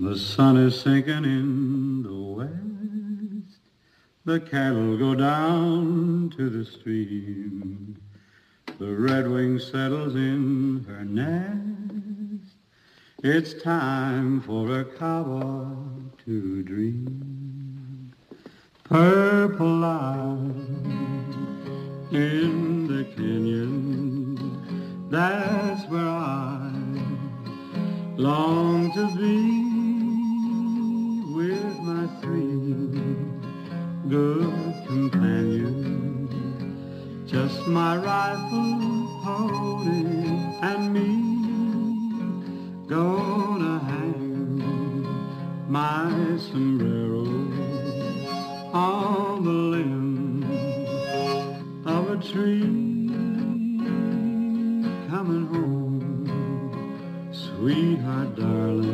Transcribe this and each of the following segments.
The sun is sinking in the west. The cattle go down to the stream. The redwing settles in her nest. It's time for a cowboy to dream. Purple light in the canyon. That's where I long to be three good companions. Just my rifle, pony, and me. Gonna hang my sombrero on the limb of a tree. Coming home, sweetheart, darling.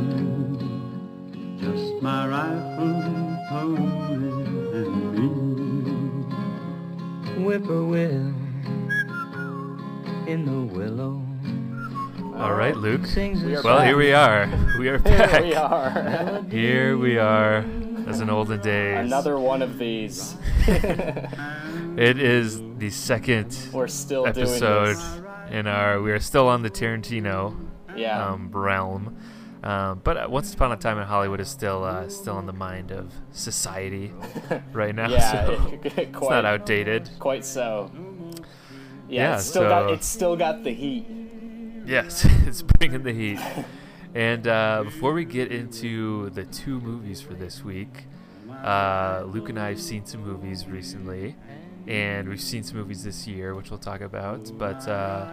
Just my rifle, pony, and me. Whippoorwill in the willow. All right, Luke. Sings a We Well, back. here we are. We are back. Here we are. Here we are, as in olden days. Another one of these. It is the second We're still episode doing in our. We are still on the Tarantino. Yeah. um, realm, um, but uh, Once Upon a Time in Hollywood is still uh, still in the mind of society right now. yeah. so quite, it's not outdated. Quite so. Yeah. Yeah, it's still got it's still got the heat. Yes, it's bringing the heat. And uh, before we get into the two movies for this week, uh, Luke and I have seen some movies recently, and we've seen some movies this year, which we'll talk about. But uh,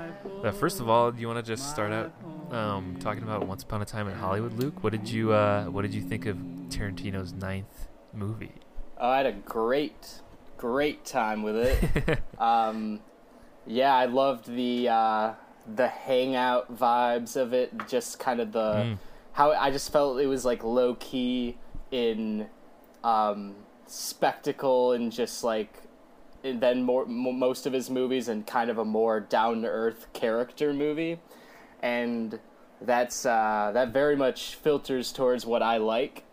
uh, first of all, do you want to just start out um, talking about Once Upon a Time in Hollywood, Luke? What did you uh, What did you think of Tarantino's ninth movie? Oh, I had a great, great time with it. um, yeah, I loved the uh, the hangout vibes of it. Just kind of the Mm. how I just felt it was like low key in um, spectacle and just like and then more mo most of his movies and kind of a more down to earth character movie, and that's uh, that very much filters towards what I like.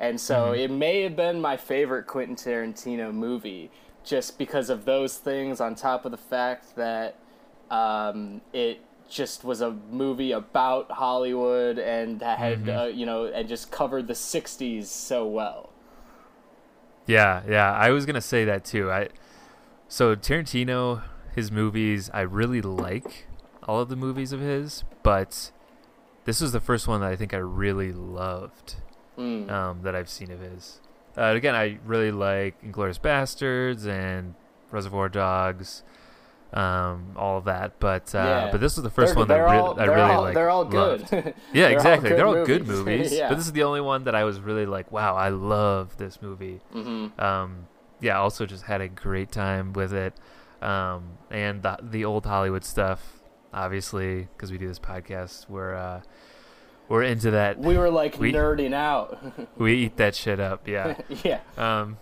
And so it may have been my favorite Quentin Tarantino movie just because of those things, on top of the fact that um, it just was a movie about Hollywood and had, uh, you know, and just covered the 60s so well. Yeah, yeah, I was gonna say that too. I so Tarantino, his movies, I really like all of the movies of his, but this was the first one that I think I really loved Mm. um, that I've seen of his. Uh, again, I really like *Inglourious Basterds* and *Reservoir Dogs*, um, all of that. But uh, Yeah. but this was the 1st They're- one that re- all- I really all- like. They're all good. Yeah, They're all exactly. good They're all good movies. movies. Yeah. But this is the only one that I was really like, wow, I love this movie. hmm Um, yeah, also just had a great time with it. Um, and the, the old Hollywood stuff, obviously, because we do this podcast, we're uh, we're into that. We were like We- nerding out. We eat that shit up. Yeah. yeah. Um,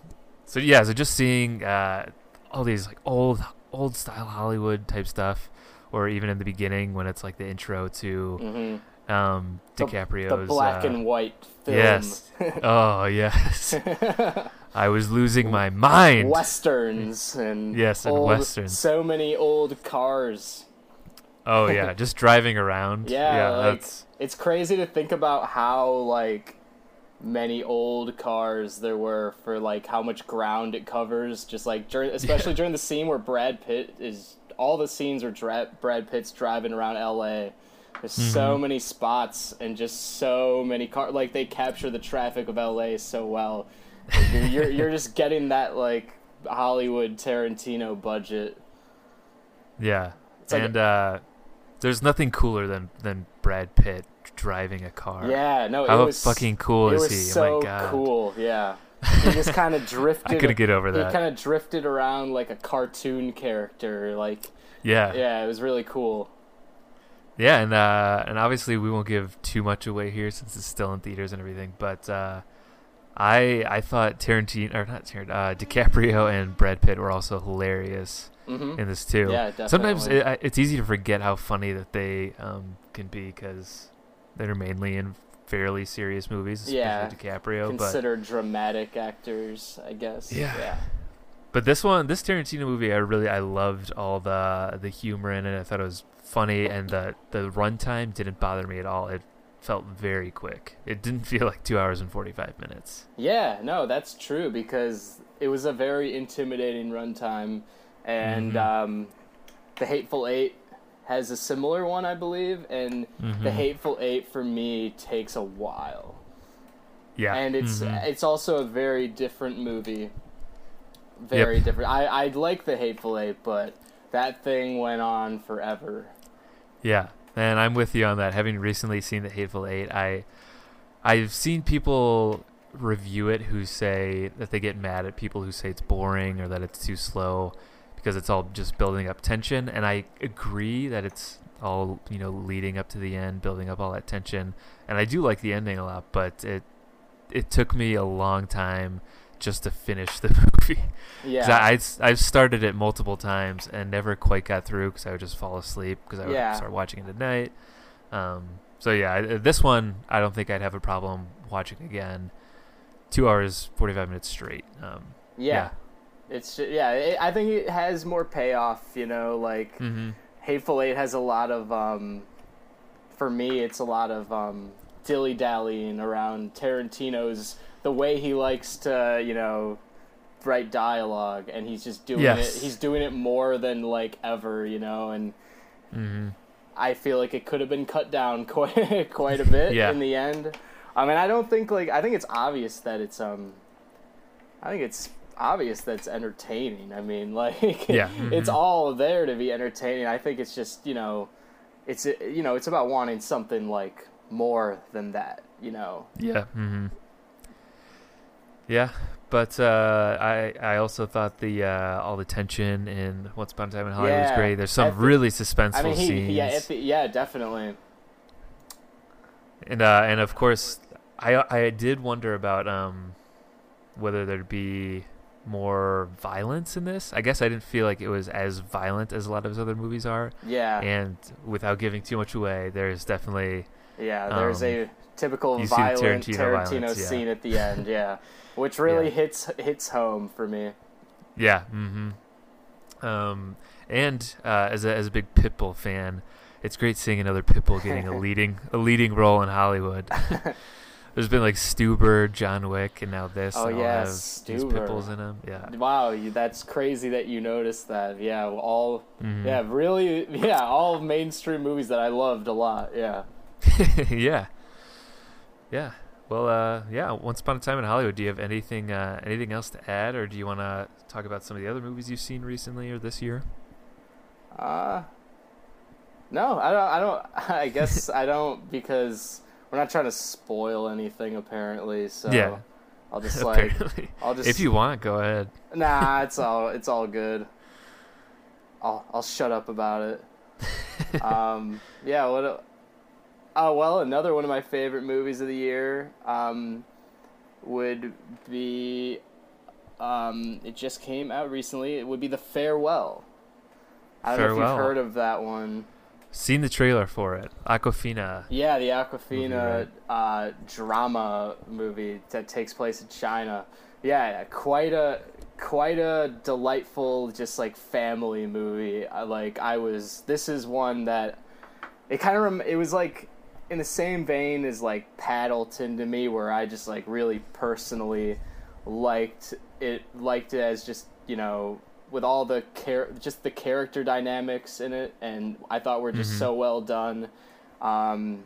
so yeah, so just seeing uh, all these like old old style Hollywood type stuff, or even in the beginning when it's like the intro to hmm um, The- DiCaprio's The black uh, and white film. yes. oh yes, I was losing my mind. westerns and Yes, and westerns. So many old cars. Oh yeah, just driving around. Yeah, like, that's It's crazy to think about how like many old cars there were for like how much ground it covers. Just like during, especially during the scene where Brad Pitt is. All the scenes where Dra- Brad Pitt's driving around L.A. There's so Mm-hmm. many spots and just so many cars. Like they capture the traffic of L.A. so well. You're, you're you're just getting that like Hollywood Tarantino budget. yeah, like and uh, there's nothing cooler than than Brad Pitt driving a car. Yeah, no, How it was fucking cool it is was he? So oh my god. cool, yeah. He just kind of drifted. I couldn't get over that. He kind of drifted around like a cartoon character. Like, Yeah. yeah, it was really cool. Yeah, and uh, and obviously we won't give too much away here since it's still in theaters and everything. But uh, I I thought Tarantino or not Tarantino, uh, DiCaprio and Brad Pitt were also hilarious hmm in this too. Yeah, definitely. Sometimes it, it's easy to forget how funny that they um, can be because they're mainly in fairly serious movies, especially Yeah, DiCaprio. But Considered dramatic actors, I guess. Yeah. Yeah. But this one, this Tarantino movie, I really I loved all the the humor in it. I thought it was funny, and the the runtime didn't bother me at all. It felt very quick. It didn't feel like two hours and forty five minutes. Yeah, no, that's true because it was a very intimidating runtime, and Mhm. um, the Hateful Eight has a similar one, I believe, and the Mhm. Hateful Eight for me takes a while, Yeah, and it's mhm. it's also a very different movie. Very different. I I like the Hateful Eight, but that thing went on forever. yeah, and I'm with you on that. Having recently seen the Hateful Eight, I I've seen people review it who say that they get mad at people who say it's boring or that it's too slow because it's all just building up tension and I agree that it's all you know leading up to the end building up all that tension and I do like the ending a lot but it it took me a long time just to finish the movie. Yeah. I, I'd- I've started it multiple times and never quite got through because I would just fall asleep because I would Yeah. start watching it at night. Um, so yeah, I- this one I don't think I'd have a problem watching again. Two hours forty five minutes straight. Um, yeah. It's yeah. It, I think it has more payoff. You know, like. hmm Hateful Eight has a lot of, um, for me, it's a lot of um, dilly dallying around Tarantino's the way he likes to, you know, write dialogue, and he's just doing Yes. it. He's doing it more than like ever, you know, and Mm-hmm. I feel like it could have been cut down quite quite a bit Yeah. in the end. I mean, I don't think like I think it's obvious that it's um, I think it's obvious that's entertaining. I mean, like Yeah, it's mhm. all there to be entertaining. I think it's just you know, it's you know, it's about wanting something like more than that. You know. Yeah. hmm Yeah, but uh, I I also thought the uh, all the tension in Once Upon a Time in Hollywood was great. There's some thi- really suspenseful I mean, he, scenes. yeah, if, yeah, definitely. and uh, and of course, I I did wonder about um whether there'd be more violence in this. I guess I didn't feel like it was as violent as a lot of his other movies are. Yeah, And without giving too much away, there's definitely yeah. There's um, a typical you see the violent Tarantino Tarantino, violence, yeah. scene at the end. Yeah, which really Yeah. hits hits home for me. yeah. Mm-hmm. Um, and uh, as a as a big Pitbull fan, it's great seeing another Pitbull getting a leading a leading role in Hollywood. There's been like Stuber, John Wick, and now this. Oh, yeah, these Stuber. Pitbulls in them. Yeah. Wow, that's crazy that you noticed that. Yeah, all Mhm. yeah, really, yeah, all mainstream movies that I loved a lot. Yeah. yeah. Yeah. Well, uh, yeah. Once upon a time in Hollywood. Do you have anything, uh, anything else to add, or do you want to talk about some of the other movies you've seen recently or this year? Uh No, I don't. I don't. I guess I don't because we're not trying to spoil anything apparently. So Yeah. I'll just like Apparently, I'll just if you want, go ahead. Nah, it's all it's all good. I'll I'll shut up about it. um, yeah. What? Oh well, another one of my favorite movies of the year um, would be. Um, it just came out recently. It would be The Farewell. I don't know if Farewell. you've heard of that one. Seen the trailer for it. Awkwafina. Yeah, the Awkwafina Movie, uh, drama movie that takes place in China. Yeah, quite a quite a delightful, just like family movie. I like. I was. This is one that it kind of. Rem- it was like in the same vein as like Paddleton to me, where I just like really personally liked it. Liked it as just you know with all the char- just the character dynamics in it, and I thought were just Mhm. so well done. Um,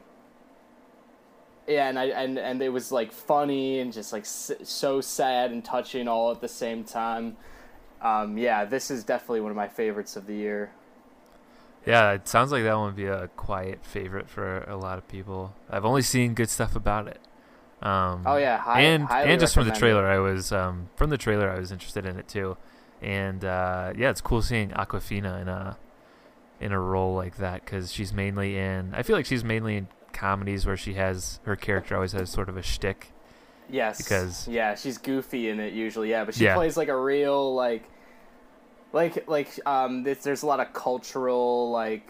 yeah, and I and and it was like funny and just like so sad and touching all at the same time. Um, yeah, this is definitely one of my favorites of the year. Yeah, it sounds like that one would be a quiet favorite for a lot of people. I've only seen good stuff about it. Um, Oh yeah, hi- and and just from the trailer, I was um, from the trailer, I was interested in it too. And uh, yeah, it's cool seeing Awkwafina in a in a role like that because she's mainly in. I feel like she's mainly in comedies where she has her character always has sort of a shtick. Yes, Because- yeah, she's goofy in it usually. Yeah, but she Yeah. plays like a real like, like like um. This, there's a lot of cultural like,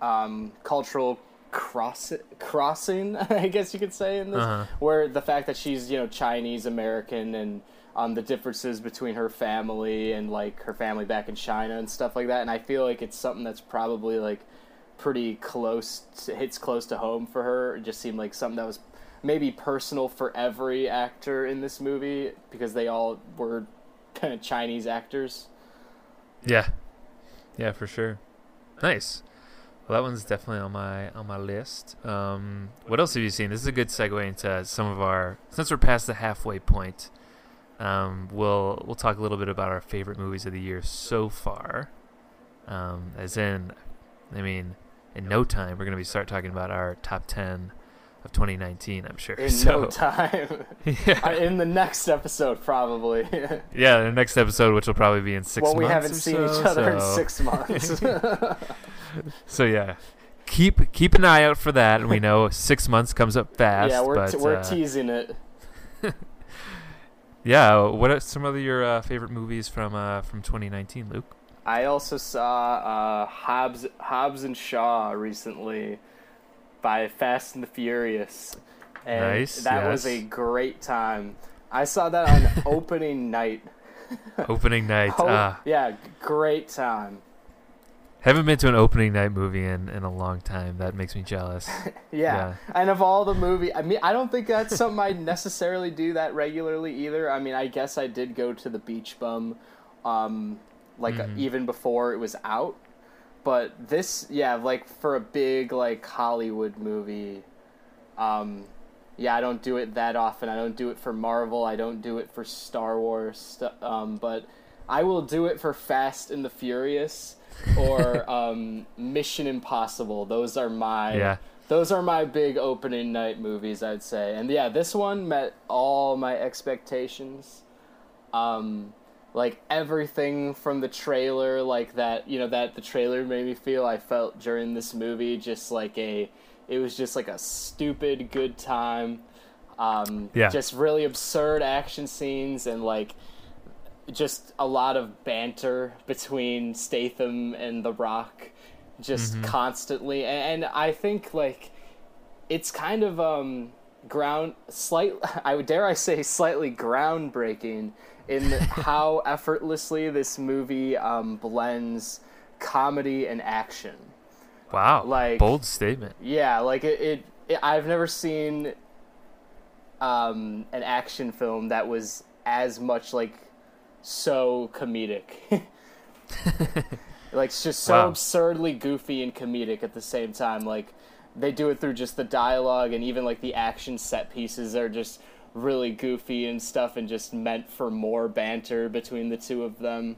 um, cultural cross crossing, I guess you could say in this, Uh-huh. where the fact that she's you know Chinese American and um, the differences between her family and like her family back in China and stuff like that, and I feel like it's something that's probably like pretty close, to, hits close to home for her. It just seemed like something that was maybe personal for every actor in this movie because they all were kind of Chinese actors. Yeah, yeah, for sure. Nice. Well, that one's definitely on my on my list. Um, what else have you seen? This is a good segue into some of our. Since we're past the halfway point, um, we'll we'll talk a little bit about our favorite movies of the year so far. Um, as in, I mean, in no time we're gonna be start talking about our top ten of 2019. I'm sure. In so, no time. yeah, in the next episode, probably. yeah. The next episode, which will probably be in six well, months. we haven't seen so, each other in six months. So yeah, keep keep an eye out for that. And we know six months comes up fast. yeah, we're, but, te- we're uh, teasing it. Yeah, what are some of your uh, favorite movies from uh, from 2019, Luke? I also saw uh, Hobbs Hobbs and Shaw recently by Fast and the Furious, and Nice, that was a great time. I saw that on opening night. Opening night. Oh, Ah, yeah, great time. haven't been to an opening night movie in, in a long time. That makes me jealous. Yeah. and of all the movie, I mean, I don't think that's something I necessarily do that regularly either. I mean, I guess I did go to the Beach Bum, um, like Mhm. even before it was out. But this, yeah, like for a big like Hollywood movie, um, yeah, I don't do it that often. I don't do it for Marvel. I don't do it for Star Wars. Um, but I will do it for Fast and the Furious or um, Mission Impossible. Those are my Yeah. those are my big opening night movies, I'd say. And yeah, this one met all my expectations. Um, like everything from the trailer, like that, you know, that the trailer made me feel. I felt during this movie, just like a, it was just like a stupid good time. Um, Yeah. Just really absurd action scenes and like just a lot of banter between Statham and The Rock, just constantly. And, and I think like it's kind of um ground slight. I would dare I say slightly groundbreaking in how effortlessly this movie um, blends comedy and action. Wow. Like- bold statement. Yeah, like it. it, it I've never seen um, an action film that was as much like so comedic. like it's just so Wow. absurdly goofy and comedic at the same time. Like they do it through just the dialogue and even like the action set pieces are just really goofy and stuff and just meant for more banter between the two of them.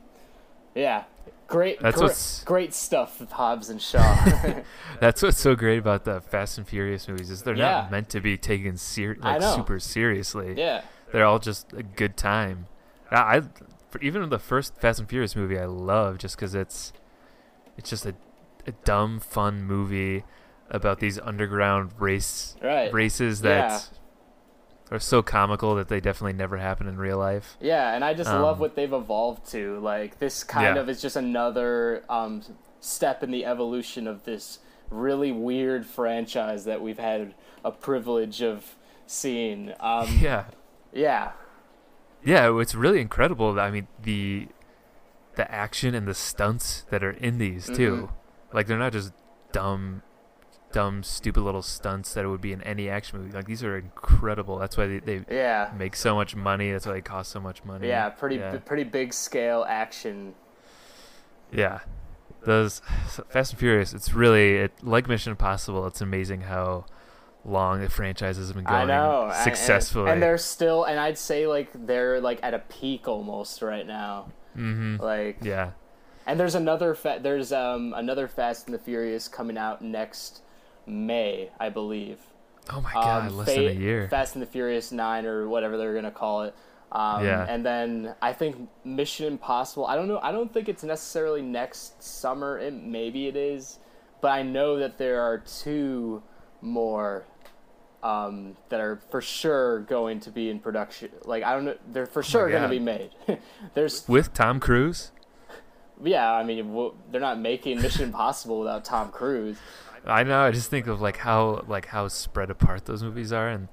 Yeah. Great That's gr- what's- great stuff with Hobbs and Shaw. That's what's so great about the Fast and Furious movies is they're Yeah. not meant to be taken ser- like super seriously. yeah. They're all just a good time. I, I even the first Fast and Furious movie I love just because it's it's just a, a dumb fun movie about these underground race Right. races Yeah. Are so comical that they definitely never happen in real life. Yeah, and I just Um, love what they've evolved to. Like this kind Yeah. of is just another um, step in the evolution of this really weird franchise that we've had a privilege of seeing. Um, Yeah. yeah, Yeah, it's really incredible. I mean, the the action and the stunts that are in these too. Mhm. Like they're not just dumb dumb stupid little stunts that it would be in any action movie. Like these are incredible. That's why they, they yeah, make so much money. That's why they cost so much money. yeah. Pretty, Yeah. pretty big scale action. Yeah. Those Fast and Furious, it's really it like Mission Impossible, it's amazing how long the franchise has been going I know and- and- successfully. and, they're still, and I'd say like they're like at a peak almost right now. hmm Like, Yeah. And there's another fa- there's um another Fast and the Furious coming out next May, I believe. Oh my god, Um, less Fa- than a year. Fast and the Furious Nine or whatever they're gonna call it. Um, Yeah. And then I think Mission Impossible. I don't know. I don't think it's necessarily next summer. It, maybe it is, but I know that there are two more um, that are for sure going to be in production. Like I don't know. They're for sure going to be made. There's With Tom Cruise? yeah. I mean, they're not making Mission Impossible without Tom Cruise. I know. I just think of like how like how spread apart those movies are, and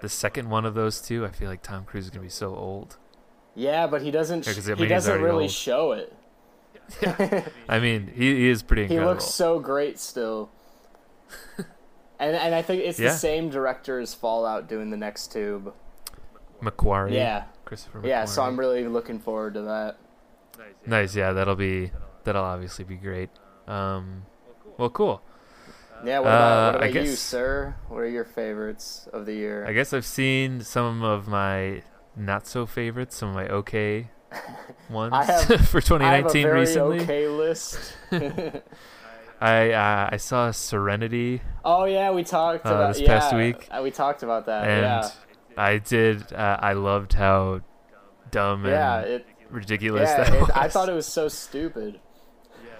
the second one of those two, I feel like Tom Cruise is gonna be so old. Yeah, but he doesn't. Yeah, I he mean, he's doesn't really old. show it. I mean, he, he is pretty he looks so great still. and and I think it's Yeah. the same director as Fallout doing the next tube. McQuarrie. Yeah, Christopher. yeah. So I'm really looking forward to that. nice. Yeah, that'll be that'll obviously be great. Um, well, cool. Yeah. What about, Uh, what I about you, sir? What are your favorites of the year? I guess I've seen some of my not so favorites, some of my okay ones have- for I have a 2019 very recently. okay list. I uh, I saw Serenity oh yeah, we talked Uh, about this yeah, past week. uh, We talked about that. and yeah, I did. Uh, I loved how dumb yeah. and It, ridiculous yeah. that It, was. I thought it was so stupid.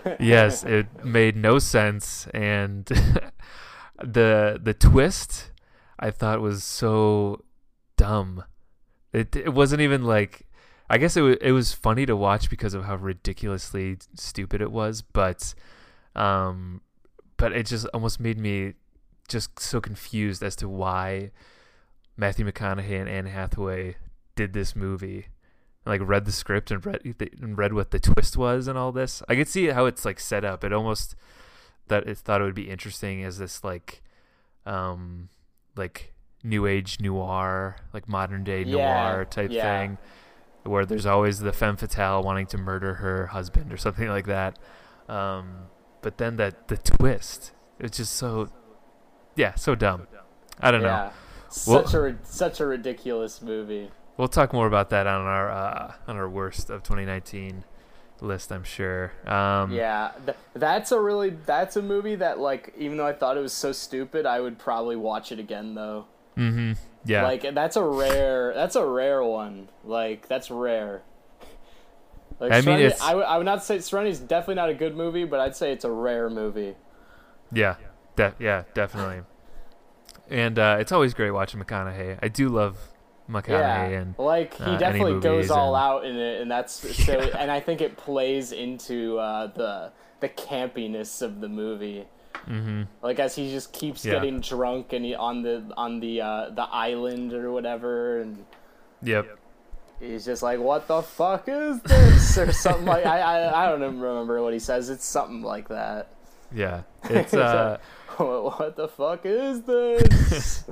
yes, it made no sense, and the the twist I thought was so dumb. It it wasn't even like. I guess it was it was funny to watch because of how ridiculously stupid it was, but um, but it just almost made me just so confused as to why Matthew McConaughey and Anne Hathaway did this movie. Like read the script and read and read what the twist was and all this. I could see how it's like set up. It almost that it thought it would be interesting as this like um like new age noir, like modern day Yeah, noir type yeah. thing where there's always the femme fatale wanting to murder her husband or something like that. Um, but then that the twist, it's just so, yeah, so dumb. I don't know. Yeah, Well- such a such a ridiculous movie. We'll talk more about that on our uh, on our worst of 2019 list, I'm sure. Um, Yeah, th- that's a really that's a movie that like even though I thought it was so stupid, I would probably watch it again though. Mm-hmm. Yeah. Like that's a rare that's a rare one. Like that's rare. Like I mean, Serenity- I would would not say Serenity's definitely not a good movie, but I'd say it's a rare movie. yeah. De- yeah. Definitely. And uh, it's always great watching McConaughey. I do love McConaughey Yeah, and like he uh, definitely goes all and- out in it, and that's so. And I think it plays into uh, the the campiness of the movie. mm-hmm. Like as he just keeps Yeah. getting drunk and he on the on the uh, the island or whatever, and Yep. he's just like, "What the fuck is this?" or something like I I, I don't even remember what he says. It's something like that. Yeah. It's uh what the fuck is this?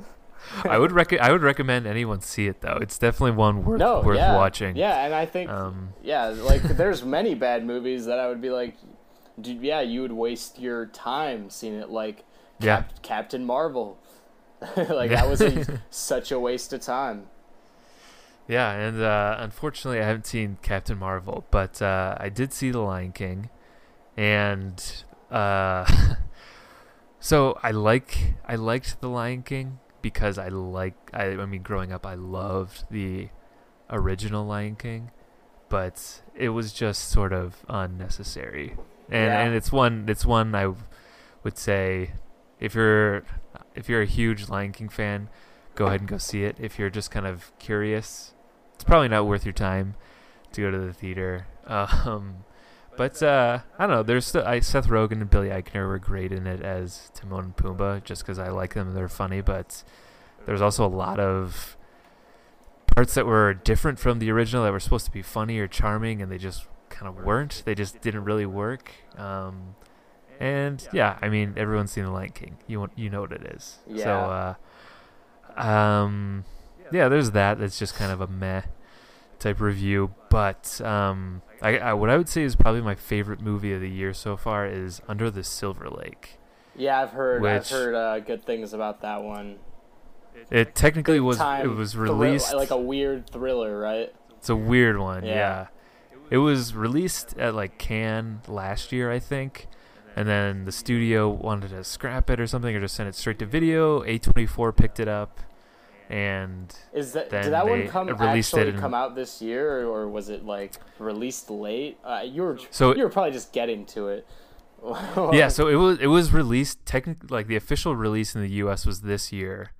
I would rec- I would recommend anyone see it though. It's definitely one worth no, worth yeah, watching. Yeah, and I think Um yeah, like there's many bad movies that I would be like, dude, yeah, you would waste your time seeing it. Like Yeah. Captain Marvel, like that was a, such a waste of time. Yeah, and uh, unfortunately, I haven't seen Captain Marvel, but uh, I did see The Lion King, and uh, so I like I liked The Lion King because I like I, I mean growing up I loved the original Lion King, but it was just sort of unnecessary, and Yeah. and it's one it's one I would say if you're if you're a huge Lion King fan, go ahead and go see it. If you're just kind of curious, it's probably not worth your time to go to the theater. Um, but uh, I don't know. There's still, I, Seth Rogen and Billy Eichner were great in it as Timon and Pumbaa, just because I like them and they're funny. But there's also a lot of parts that were different from the original that were supposed to be funny or charming, and they just kind of weren't. They just didn't really work. Um, and yeah, I mean, everyone's seen The Lion King. You you know what it is. So, Yeah. uh, um, yeah, there's that. That's just kind of a meh type review. But um, I, I what I would say is probably my favorite movie of the year so far is Under the Silver Lake. Yeah, I've heard I've heard uh, good things about that one. It technically was it was thrill- released. like a weird thriller, right? It's a weird one, Yeah. yeah. It was released at like Cannes last year, I think, and then the studio wanted to scrap it or something, or just send it straight to video. A24 picked it up, and Is that did that one come actually it in- come out this year, or was it like released late? Uh, you were So- you were probably just getting to it. yeah, so it was it was released technically like the official release in the U.S. was this year,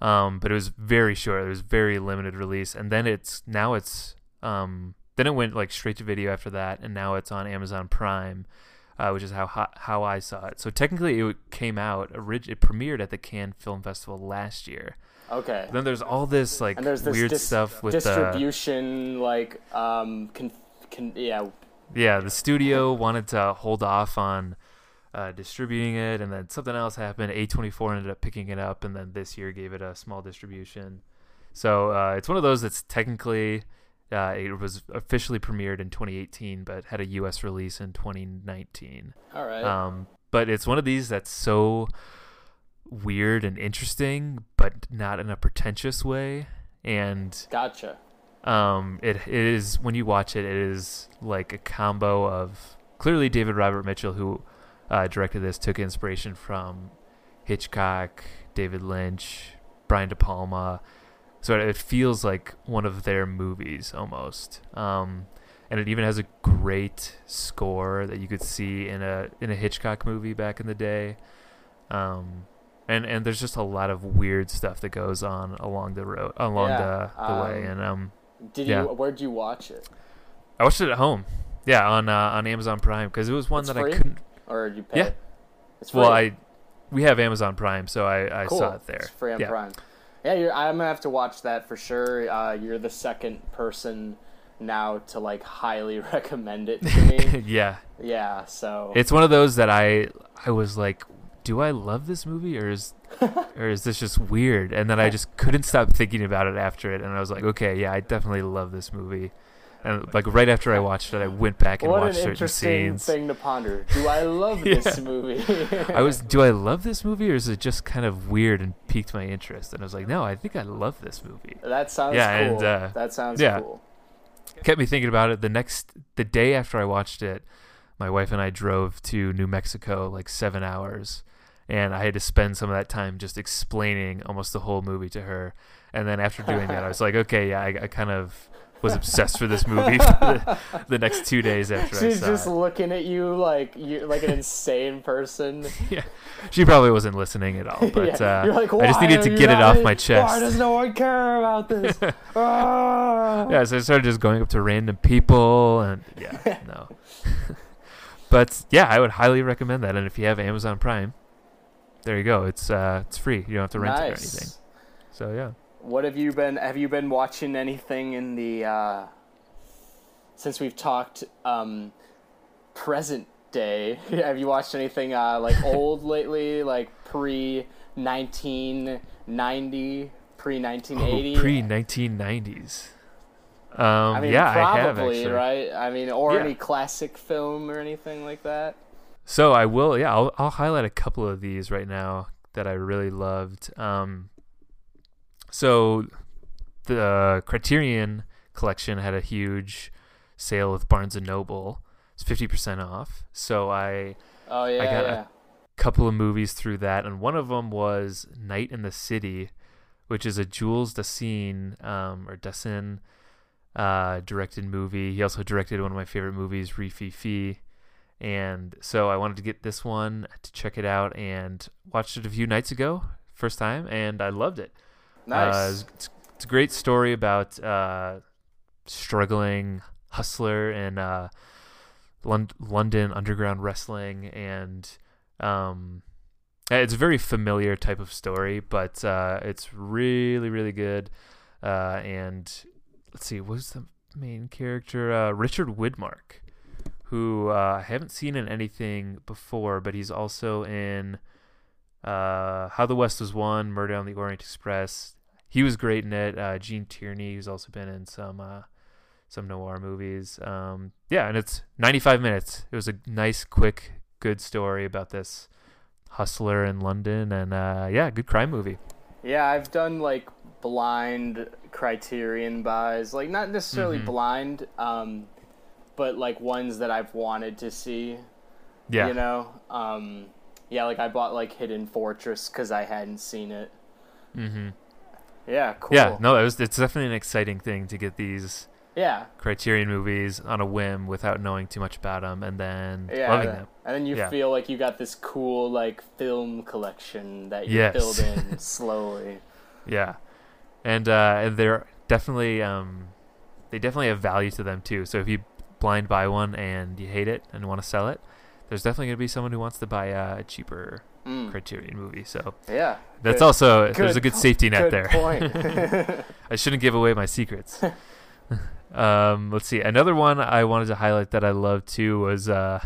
um, but it was very short. It was very limited release, and then it's now it's um, then it went like straight to video after that, and now it's on Amazon Prime. uh, which is how how I saw it. So technically, it came out. It premiered at the Cannes Film Festival last year. Okay. Then there's all this like and there's this weird dis- stuff with the distribution, like um, con- con- yeah, yeah. The studio wanted to hold off on uh, distributing it, and then something else happened. A24 ended up picking it up, and then this year gave it a small distribution. So uh, it's one of those that's technically uh, it was officially premiered in 2018, but had a U.S. release in 2019. all right. Um, but it's one of these that's so weird and interesting, but not in a pretentious way. And gotcha. um, it, it is when you watch it, it is like a combo of clearly David Robert Mitchell, who uh, directed this, took inspiration from Hitchcock, David Lynch, Brian De Palma. So it feels like one of their movies almost. Um, and it even has a great score that you could see in a in a Hitchcock movie back in the day. Um, and and there's just a lot of weird stuff that goes on along the road along Yeah, the, the way. um, And um, Did yeah. you? Where'd you watch it? I watched it at home. Yeah, on uh, on Amazon Prime because it was one It's that free? I couldn't. Or you pay? Yeah. It's free. Well, I we have Amazon Prime, so I, I cool. saw it there. It's free on yeah. Prime. Yeah, you're, I'm gonna have to watch that for sure. Uh, you're the second person now to like highly recommend it to me. yeah, yeah, so it's one of those that I I was like, do I love this movie or is or is this just weird? And then I just couldn't stop thinking about it after it, and I was like, okay, yeah, I definitely love this movie. And like right after I watched it, I went back and what an watched certain interesting scenes. thing to ponder. Do I love Yeah. this movie? I was, do I love this movie or is it just kind of weird and piqued my interest? And I was like, no, I think I love this movie. That sounds Yeah, cool. and, uh, that sounds yeah. cool. kept me thinking about it. The next, the day after I watched it, my wife and I drove to New Mexico, like seven hours, and I had to spend some of that time just explaining almost the whole movie to her. And then after doing that, I was like, okay, yeah, I, I kind of was obsessed with this movie for the, the next two days after She's I saw just it. looking at you like you like an insane person. Yeah, she probably wasn't listening at all, but Yeah. uh, You're like, I just needed to get it off in- my chest. Why does no one care about this? Ah. yeah, so I started just going up to random people, and yeah, no. but yeah, I would highly recommend that. And if you have Amazon Prime, there you go. It's uh, it's free. You don't have to rent it or anything. So yeah. What have you been? Have you been watching anything in the? Uh, since we've talked um, present day, have you watched anything uh, like old lately, like pre nineteen ninety, pre nineteen eighty? Pre nineteen nineties. Um, I mean, yeah, probably I have right. I mean, or Yeah. any classic film or anything like that. So I will, yeah, I'll, I'll highlight a couple of these right now that I really loved. Um, so the Criterion collection had a huge sale with Barnes and Noble. It's fifty percent off. So I Oh yeah, I got a- couple of movies through that, and one of them was Night and the City, which is a Jules Dassin um, or Dassin uh, directed movie. He also directed one of my favorite movies, Rififi. And so I wanted to get this one to check it out and watched it a few nights ago, first time, and I loved it. nice. Uh, it's, it's, a great story about uh, struggling hustler in uh, Lon- London underground wrestling, and um, it's a very familiar type of story, but uh, it's really, really good. Uh, and let's see, what's the main character? Uh, Richard Widmark, who uh, I haven't seen in anything before, but he's also in uh, How the West Was Won, Murder on the Orient Express. He was great in it. Uh, Gene Tierney, who's also been in some uh, some noir movies. Um, yeah, and it's 95 minutes. It was a nice, quick, good story about this hustler in London, and uh, yeah, good crime movie. Yeah, I've done like blind criterion buys, like not necessarily Mhm. blind, um, but like ones that I've wanted to see. Yeah, You know, um, yeah, like I bought like Hidden Fortress because I hadn't seen it. Mm-hmm. Yeah, cool. yeah. No, it was. It's definitely an exciting thing to get these Yeah, Criterion movies on a whim without knowing too much about them, and then yeah. loving them. And then you Yeah. feel like you got this cool like film collection that you Yes. build in slowly. Yeah, and uh, and they're definitely um, they definitely have value to them too. So if you blind buy one and you hate it and want to sell it, there's definitely gonna be someone who wants to buy a cheaper Mm. Criterion movie. So Yeah. that's good- also there's a good good safety net good there. point. I shouldn't give away my secrets. um, let's see. Another one I wanted to highlight that I loved too was uh,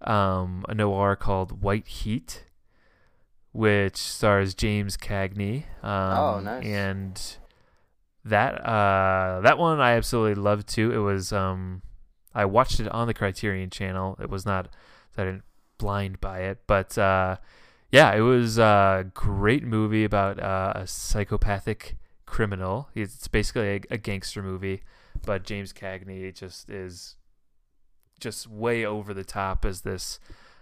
um, a noir called White Heat, which stars James Cagney. Um, Oh, nice. And that uh, that one I absolutely loved too. It was um, I watched it on the Criterion Channel. It was not I didn't blind buy it, but uh, yeah, it was a great movie about uh, a psychopathic criminal. It's basically a, a gangster movie, but James Cagney just is just way over the top as this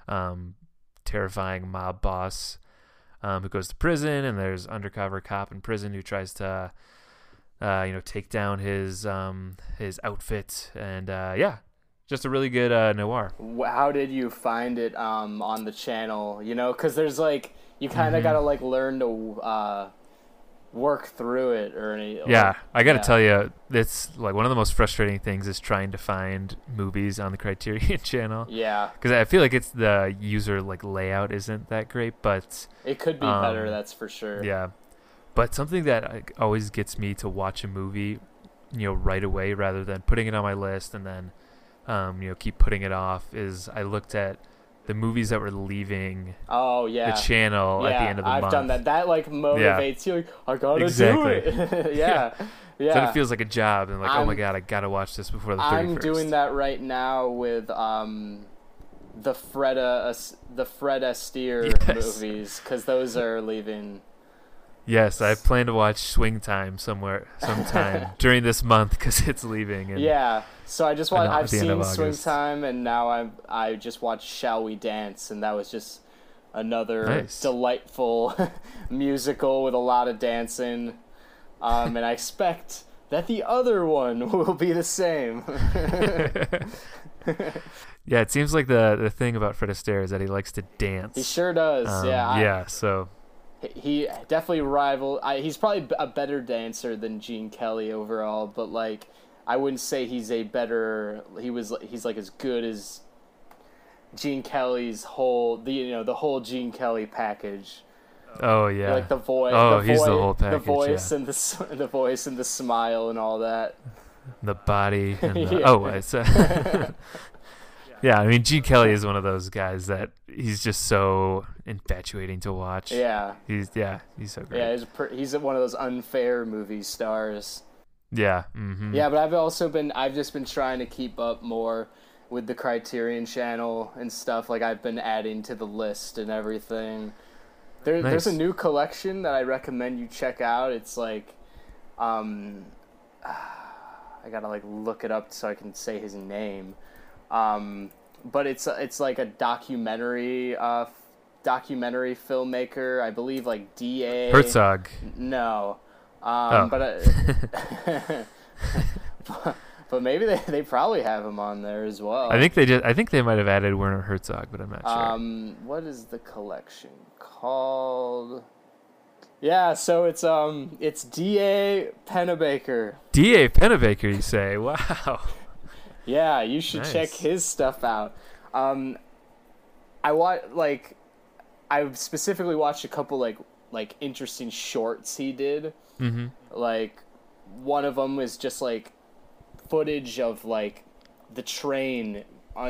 um, terrifying mob boss um, who goes to prison, and there's undercover cop in prison who tries to, uh, you know, take down his um, his outfit, and uh, yeah, just a really good uh, noir. How did you find it um, on the channel? You know, because there's like you kind of Mhm. gotta like learn to uh, work through it, or any. Yeah, I got to yeah. tell you, it's like one of the most frustrating things is trying to find movies on the Criterion Channel Yeah, because I feel like it's the user like layout isn't that great, but it could be Um, better. That's for sure. yeah. But something that always gets me to watch a movie, you know, right away rather than putting it on my list and then, um, you know, keep putting it off is I looked at the movies that were leaving Oh yeah. the channel yeah, at the end of the day. I've month. done that. That like motivates you. Like, I gotta Exactly. do it. yeah, yeah. So it feels like a job and like, oh my I'm- god, I gotta watch this before the 31st. I'm doing that right now with um, the Freda uh, the Fred Astaire Yes. movies because those are leaving. Yes, I plan to watch Swing Time somewhere sometime during this month because it's leaving. And Yeah, so I just I watched. know, at I've the end of seen Swing Time, and now I I just watched Shall We Dance, and that was just another Nice. delightful musical with a lot of dancing. Um, and I expect that the other one will be the same. yeah, it seems like the the thing about Fred Astaire is that he likes to dance. he sure does. Um, yeah, I- yeah. So he definitely rival. I, he's probably a better dancer than Gene Kelly overall, but like I wouldn't say he's a better. He was. He's like as good as Gene Kelly's whole. The you know the whole Gene Kelly package. oh yeah, Like the voice. Oh, the he's the whole package, The voice yeah. and the the voice and the smile and all that. the body. And the, Yeah. Oh, I Uh, yeah, I mean, Gene Kelly is one of those guys that he's just so infatuating to watch. Yeah. He's yeah, he's so great. Yeah, he's, per- he's one of those unfair movie stars. Yeah. hmm Yeah, but I've also been I've just been trying to keep up more with the Criterion channel and stuff. Like I've been adding to the list and everything. There, There's a new collection that I recommend you check out. It's like, um, I gotta like look it up so I can say his name. Um, but it's it's like a documentary uh, documentary filmmaker. I believe like D A Herzog. no. Um, Oh. but, uh, but but maybe they, they probably have him on there as well. I think they just. I think they might have added Werner Herzog, but I'm not sure. Um, what is the collection called? Yeah, so it's um it's D A Pennebaker. D.A. Pennebaker, you say? Wow. Yeah, you should Nice. check his stuff out. Um, I want like I specifically watched a couple like like interesting shorts he did. Mm-hmm. like one of them was just like footage of like the train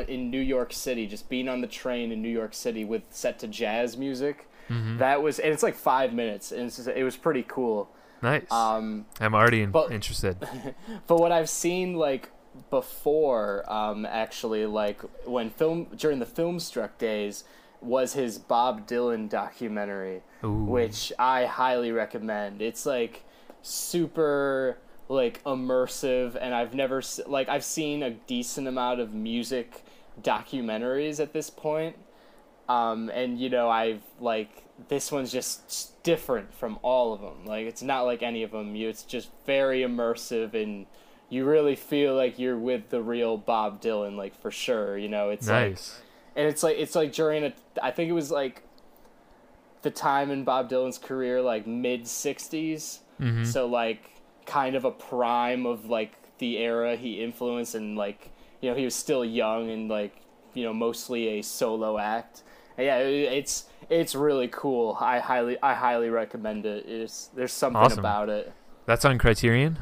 in New York City, just being on the train in New York City with set to jazz music. Mm-hmm. That was, and it's like five minutes, and it's just, it was pretty cool. Nice. Um, I'm already in, but- interested. but what I've seen like before, um, actually, like when film during the Filmstruck days, was his Bob Dylan documentary, Ooh. which I highly recommend. It's like super like immersive, and I've never like I've seen a decent amount of music documentaries at this point. Um, and you know, I've like this one's just different from all of them. Like it's not like any of them. You, it's just very immersive, and you really feel like you're with the real Bob Dylan, like for sure. You know, it's like nice. and it's like it's like during a I think it was like the time in Bob Dylan's career, like mid '60s. Mhm. So like kind of a prime of like the era he influenced, and like you know he was still young and like you know mostly a solo act. And yeah, it, it's it's really cool. I highly I highly recommend it. It's, there's something Awesome. about it. That's on Criterion.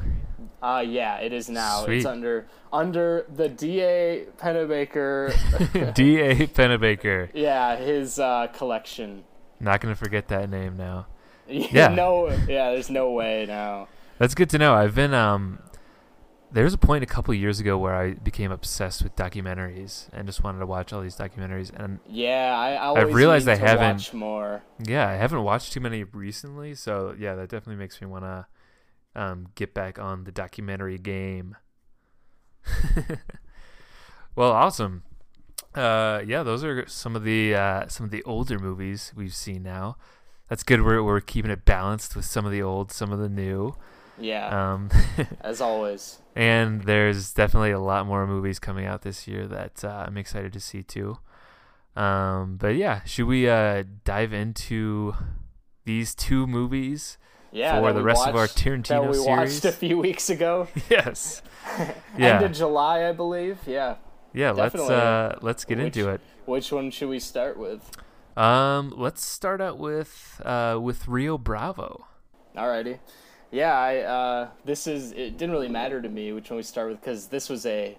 Uh yeah, it is now. Sweet. It's under under the DA Pennebaker. D.A. Pennebaker. yeah, his uh, collection. Not gonna forget that name now. Yeah. no. Yeah. There's no way now. That's good to know. I've been um. There was a point a couple years ago where I became obsessed with documentaries and just wanted to watch all these documentaries. And Yeah, I, I realized I haven't- more. yeah, I haven't watched too many recently. So yeah, that definitely makes me want to um, get back on the documentary game. well, awesome. Uh, yeah, those are some of the uh, some of the older movies we've seen now. That's good. We're we're keeping it balanced with some of the old, some of the new. Yeah, Um, as always. and there's definitely a lot more movies coming out this year that uh, I'm excited to see too. Um, but yeah, should we uh, dive into these two movies Yeah, for the rest of our watched- Tarantino that we series? watched a few weeks ago. yes. End of July, I believe. Yeah. Yeah. Let's uh, let's get Which- into it. Which one should we start with? Um, let's start out with uh, with Rio Bravo. Alrighty. Yeah, I uh, this is it didn't really matter to me which one we start with because this was a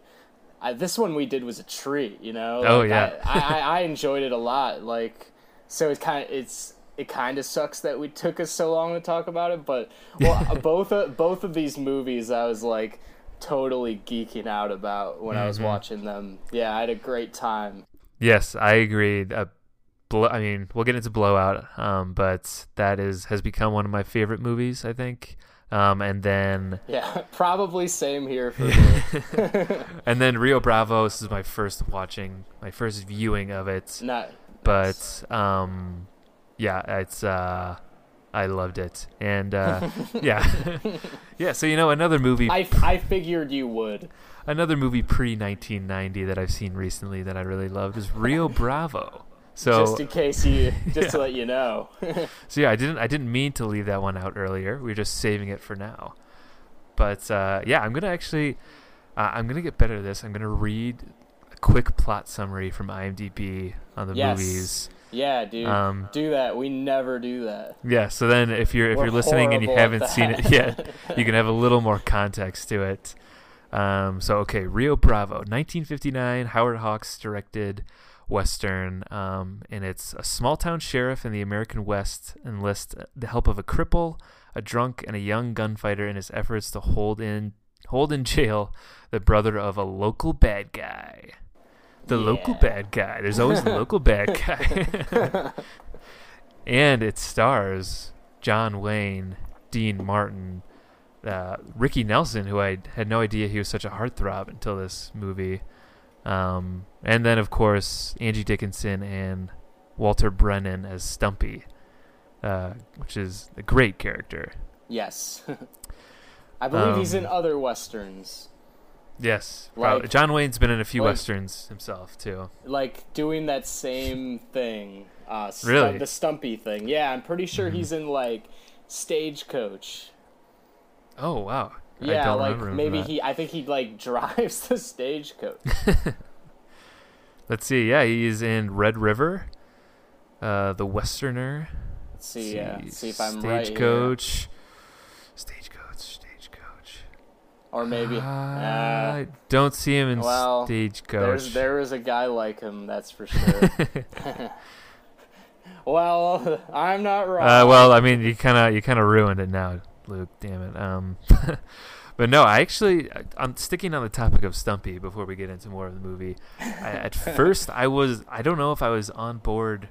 I, this one we did was a treat, you know. Oh, yeah. I, I, I enjoyed it a lot. Like, so it's kind of it's it kind of sucks that we took us so long to talk about it, but well, both of, both of these movies I was like totally geeking out about when I was Mhm. watching them. Yeah, I had a great time. Yes, I agree. Uh, blow, I mean, we'll get into Blowout, um, but that is has become one of my favorite movies. I think. Um, and then Yeah, probably same here for me. and then Rio Bravo. This is my first watching, my first viewing of it. Not, But um, yeah, it's uh, I loved it, and uh, yeah, yeah. So you know, another movie, I, I figured you would. another movie pre 1990 that I've seen recently that I really loved is Rio Bravo. So just in case you, just to let you know. So yeah, I didn't I didn't mean to leave that one out earlier. We are just saving it for now. But uh, yeah, I'm gonna actually uh, I'm gonna get better at this. I'm gonna read a quick plot summary from IMDb on the Yes. movies. Yeah, dude, Um, do that. We never do that. Yeah. So then, if you're if We're you're listening and you haven't seen it yet, you can have a little more context to it. Um, so okay, Rio Bravo, 1959, Howard Hawks directed western, um, and it's a small town sheriff in the American West enlists the help of a cripple, a drunk, and a young gunfighter in his efforts to hold in hold in jail the brother of a local bad guy. The local bad guy. There's always the local bad guy. and it stars John Wayne, Dean Martin, uh, Ricky Nelson, who I had no idea he was such a heartthrob until this movie, um, and then of course Angie Dickinson and Walter Brennan as Stumpy, uh, which is a great character. Yes, I believe he's in Um, other westerns, Yes, Like- John Wayne's been in a few like- westerns himself too. like doing that same thing. Uh, stu- Really? the Stumpy thing. Yeah, I'm pretty sure Mhm. he's in like Stagecoach. Oh wow! I Yeah, don't like maybe he. I think he like drives the stagecoach. Let's see. Yeah, he's in Red River, uh, The Westerner. Let's see. Yeah, see if I'm right. Stagecoach. Stagecoach. Or maybe. I don't see him in well, Stagecoach. There's there is a guy like him, that's for sure. well, I'm not wrong. uh, well, I mean, you kind of you kind of ruined it now, Luke. Damn it. Um, but no, I actually I- I'm sticking on the topic of Stumpy before we get into more of the movie. I, at first, I was I don't know if I was on board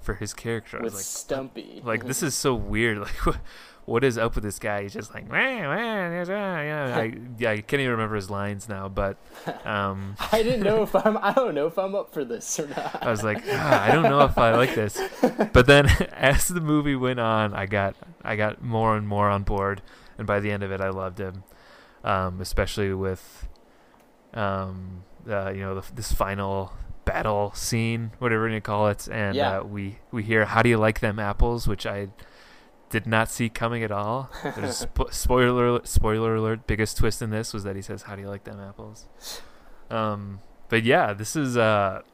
for his character. I with was like, Stumpy. like this is so weird. Like, what, is up with this guy? He's just like, "Wah, wah, there's, uh," you know, I, yeah, I can't even remember his lines now. But um, I didn't know if I'm. I don't know if I'm up for this or not. I was like, ah, I don't know if I like this. But then as the movie went on, I got I got more and more on board, and by the end of it, I loved him, um, especially with, um, uh, you know, the, this final battle scene, whatever you call it, and Yeah. uh, we we hear "How do you like them apples?" which I did not see coming at all. There's spo- spoiler alert, spoiler alert. Biggest twist in this was that he says, "How do you like them apples?" Um, but yeah, this is a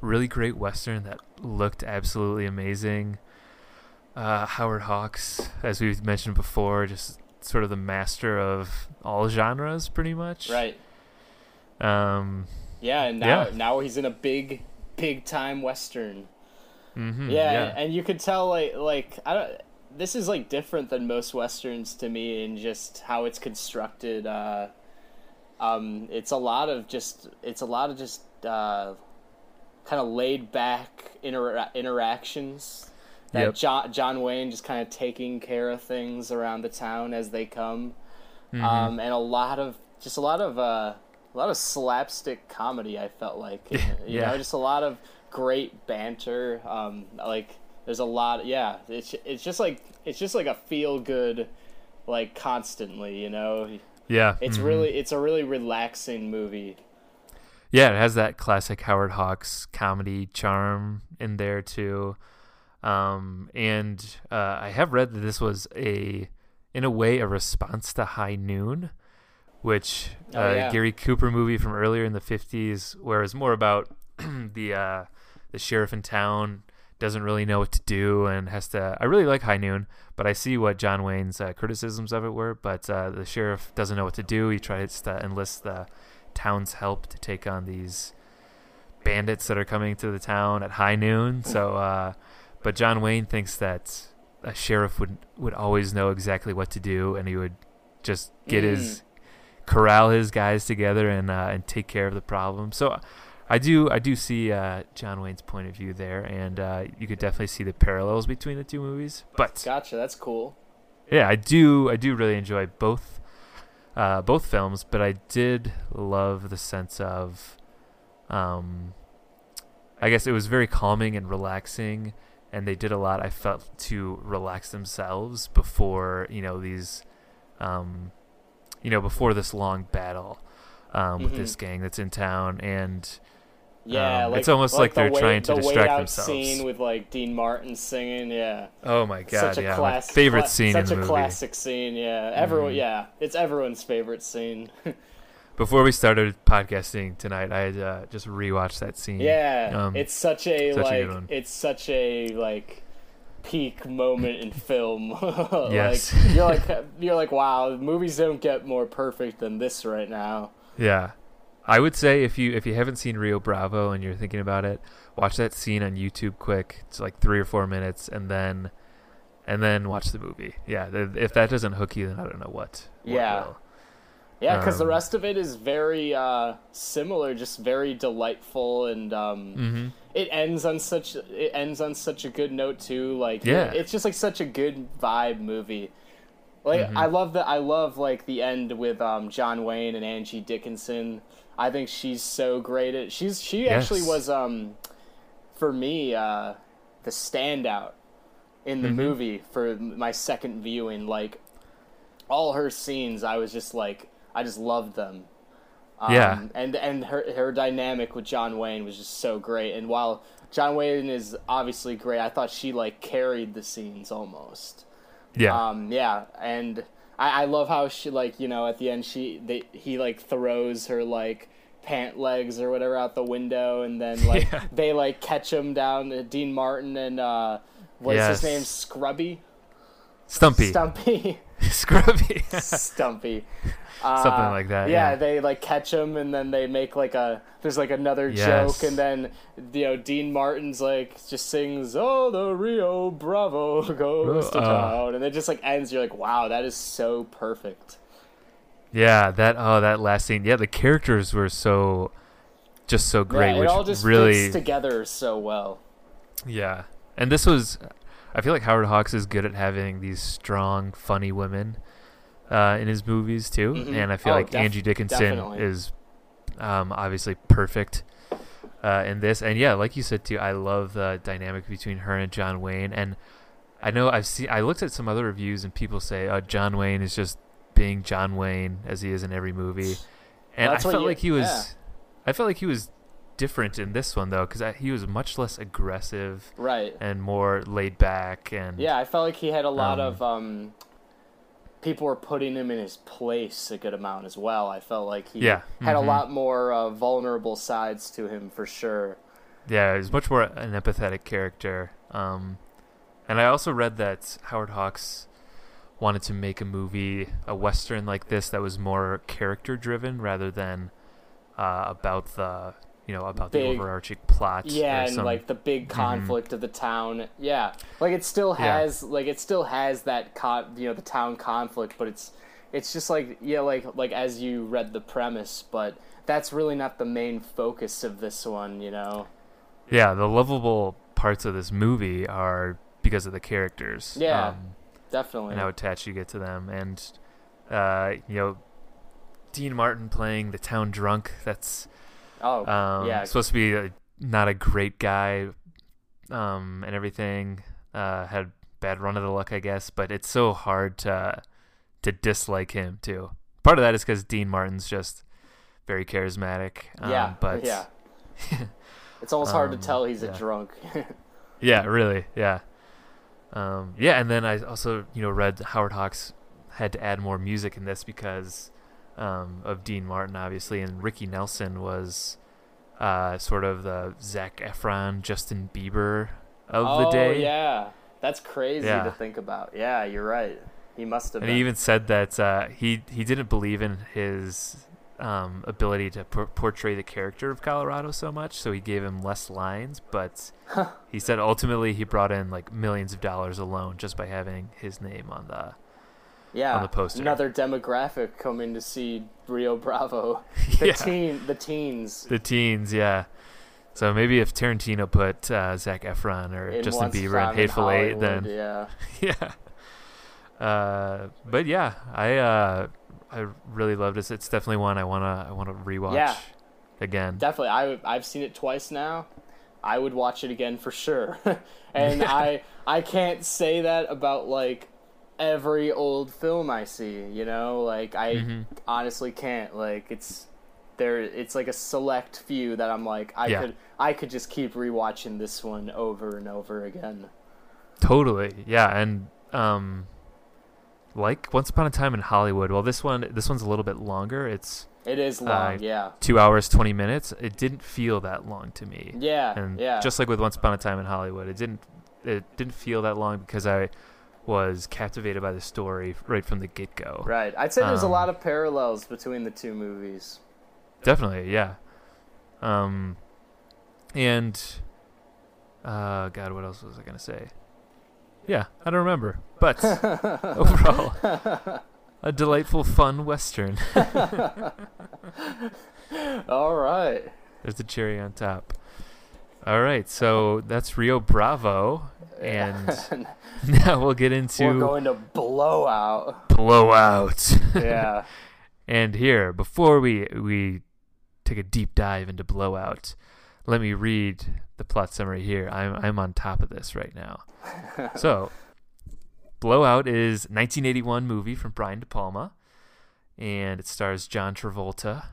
really great western that looked absolutely amazing. Uh, Howard Hawks, as we've mentioned before, just sort of the master of all genres, pretty much. Right. Um. Yeah, and now Yeah. now he's in a big big time western. Mhm, Yeah, yeah. and you could tell like like I don't. This is like different than most westerns to me in just how it's constructed. Uh, um, it's a lot of just it's a lot of just uh, kind of laid back intera- interactions. That Yep. John John Wayne just kind of taking care of things around the town as they come, Mhm. um, and a lot of just a lot of uh, a lot of slapstick comedy. I felt like you Yeah. know just a lot of great banter. Um, like there's a lot. Yeah, it's it's just like it's just like a feel good, like constantly. You know, yeah. it's mhm. really it's a really relaxing movie. Yeah, it has that classic Howard Hawks comedy charm in there too. Um, and uh, I have read that this was a, in a way, a response to High Noon, which Oh, uh, yeah. Gary Cooper movie from earlier in the '50s, where it's more about the uh, the sheriff in town doesn't really know what to do and has to. I really like High Noon, but I see what John Wayne's uh, criticisms of it were. But uh, the sheriff doesn't know what to do. He tries to enlist the town's help to take on these bandits that are coming to the town at high noon. So, uh, but John Wayne thinks that a sheriff would would always know exactly what to do, and he would just get his corral his guys together and uh, and take care of the problem. So. I do, I do see uh, John Wayne's point of view there, and uh, you could definitely see the parallels between the two movies. But Gotcha. That's cool. yeah, I do. I do really enjoy both, uh, both films. But I did love the sense of, um, I guess it was very calming and relaxing, and they did a lot. I felt to relax themselves before you know these, um, you know, before this long battle um, with this gang that's in town, and Yeah, Um, like it's almost like the they're wait- trying to the distract themselves. Scene with like Dean Martin singing, yeah. oh my god, such a yeah, class, my favorite cla- scene Such a movie. classic scene, yeah. Everyone, Mhm. yeah, it's everyone's favorite scene. Before we started podcasting tonight, I had uh, just rewatched that scene. yeah, Um, it's such a such like, one. it's such a like peak moment in film. Yes. like, you're like you're like, wow, movies don't get more perfect than this right now. Yeah. I would say if you if you haven't seen Rio Bravo and you're thinking about it, watch that scene on YouTube quick. It's like 3 or 4 minutes and then and then watch the movie. Yeah, if that doesn't hook you then I don't know what. what Yeah. will. Yeah, because the Um, rest of it is very uh, similar, just very delightful, and um, Mhm. it ends on such it ends on such a good note too. Like, Yeah. it's just like such a good vibe movie. Like, Mhm. I love that. I love like the end with um, John Wayne and Angie Dickinson. I think she's so great at. She's she actually was um, for me uh, the standout in the Mhm. movie for my second viewing. Like all her scenes, I was just like, I just loved them. Um, Yeah. and and her her dynamic with John Wayne was just so great. And while John Wayne is obviously great, I thought she like carried the scenes almost. Yeah. Um, yeah, and I, I love how she like you know at the end she they, he like throws her like pant legs or whatever out the window, and then like Yeah. they like catch him down. uh, Dean Martin and uh, what's Yes. his name? Scrubby. Stumpy. Stumpy. Scrubby. Stumpy. Uh, Something like that, Yeah, yeah. they like catch him, and then they make like a. There's like another Yes. joke, and then you know Dean Martin's like just sings, "Oh, the Rio Bravo goes to Uh. town," and it just like ends. You're like, wow, that is so perfect. yeah, that oh that last scene. Yeah, the characters were so just so great yeah, it all just really fits together so well. Yeah. And this was I feel like Howard Hawks is good at having these strong, funny women uh, in his movies too. Mhm. And I feel Oh, like def- Angie Dickinson definitely. is um, obviously perfect uh, in this. And yeah, like you said too, I love the dynamic between her and John Wayne. And I know I've seen I looked at some other reviews and people say, "Oh, John Wayne is just being John Wayne as he is in every movie." And I felt you- like he was yeah. I felt like he was different in this one though cuz he was much less aggressive Right. and more laid back and Yeah, I felt like he had a lot Um, of um, people were putting him in his place a good amount as well. I felt like he Yeah, had mhm. a lot more uh, vulnerable sides to him for sure. yeah, he's much more an empathetic character. Um, and I also read that Howard Hawks wanted to make a movie, a western like this, that was more character driven rather than uh, about the you know about Big- the overarching plot. yeah or and some- like the big conflict of the town yeah like it still Yeah. has like it still has that con you know the town conflict but it's it's just like yeah like like as you read the premise but that's really not the main focus of this one you know yeah, the lovable parts of this movie are because of the characters. Yeah. Um, definitely and how attached you get to them. And uh, you know, Dean Martin playing the town drunk. That's oh um, yeah supposed to be a, not a great guy, um, and everything. Uh, had bad run of the luck, I guess. But it's so hard to to dislike him too. Part of that is because Dean Martin's just very charismatic. Um, yeah but yeah it's almost hard to Um, tell he's yeah. a drunk Yeah, really. Yeah. Um, yeah, and then I also, you know, read Howard Hawks had to add more music in this because um, of Dean Martin, obviously, and Ricky Nelson was uh, sort of the Zac Efron, Justin Bieber of oh the day. yeah that's crazy Yeah. to think about yeah you're right he must have And been he even said that uh, he he didn't believe in his um, ability to por- portray the character of Colorado so much, so he gave him less lines. But he said ultimately he brought in like millions of dollars alone just by having his name on the. Yeah on the poster. another demographic coming to see rio bravo the Yeah. teen the teens The teens, yeah. So maybe if Tarantino put uh, Zac Efron or in Justin Bieber in in Hateful Eight, then yeah yeah. Uh, but yeah, I uh, I really loved it. It's definitely one I wanna I wanna rewatch Yeah. again. definitely I I've seen it twice now. I would watch it again for sure. and Yeah. I I can't say that about like every old film I see, you know? Like I Mhm. honestly can't. Like it's there it's like a select few that I'm like I Yeah. could I could just keep rewatching this one over and over again. Totally, yeah, and um, like Once Upon a Time in Hollywood. Well, this one this one's a little bit longer. It's It is Uh, long, yeah. two hours twenty minutes. It didn't feel that long to me. Yeah, and yeah. just like with Once Upon a Time in Hollywood, it didn't it didn't feel that long because I was captivated by the story right from the get go. right. I'd say there's a um, lot of parallels between the two movies. Definitely, yeah. Um, and uh, God, what else was I gonna say? Yeah, I don't remember. But overall, a delightful, fun western. All right. There's the cherry on top. All right, so uh-huh. that's Rio Bravo, and now we'll get We're into going to blow out. blowout. Yeah. And here, before we we take a deep dive into Blowout, let me read the plot summary here. I'm I'm on top of this right now. so, Blowout is 1981 movie from Brian De Palma, and it stars John Travolta.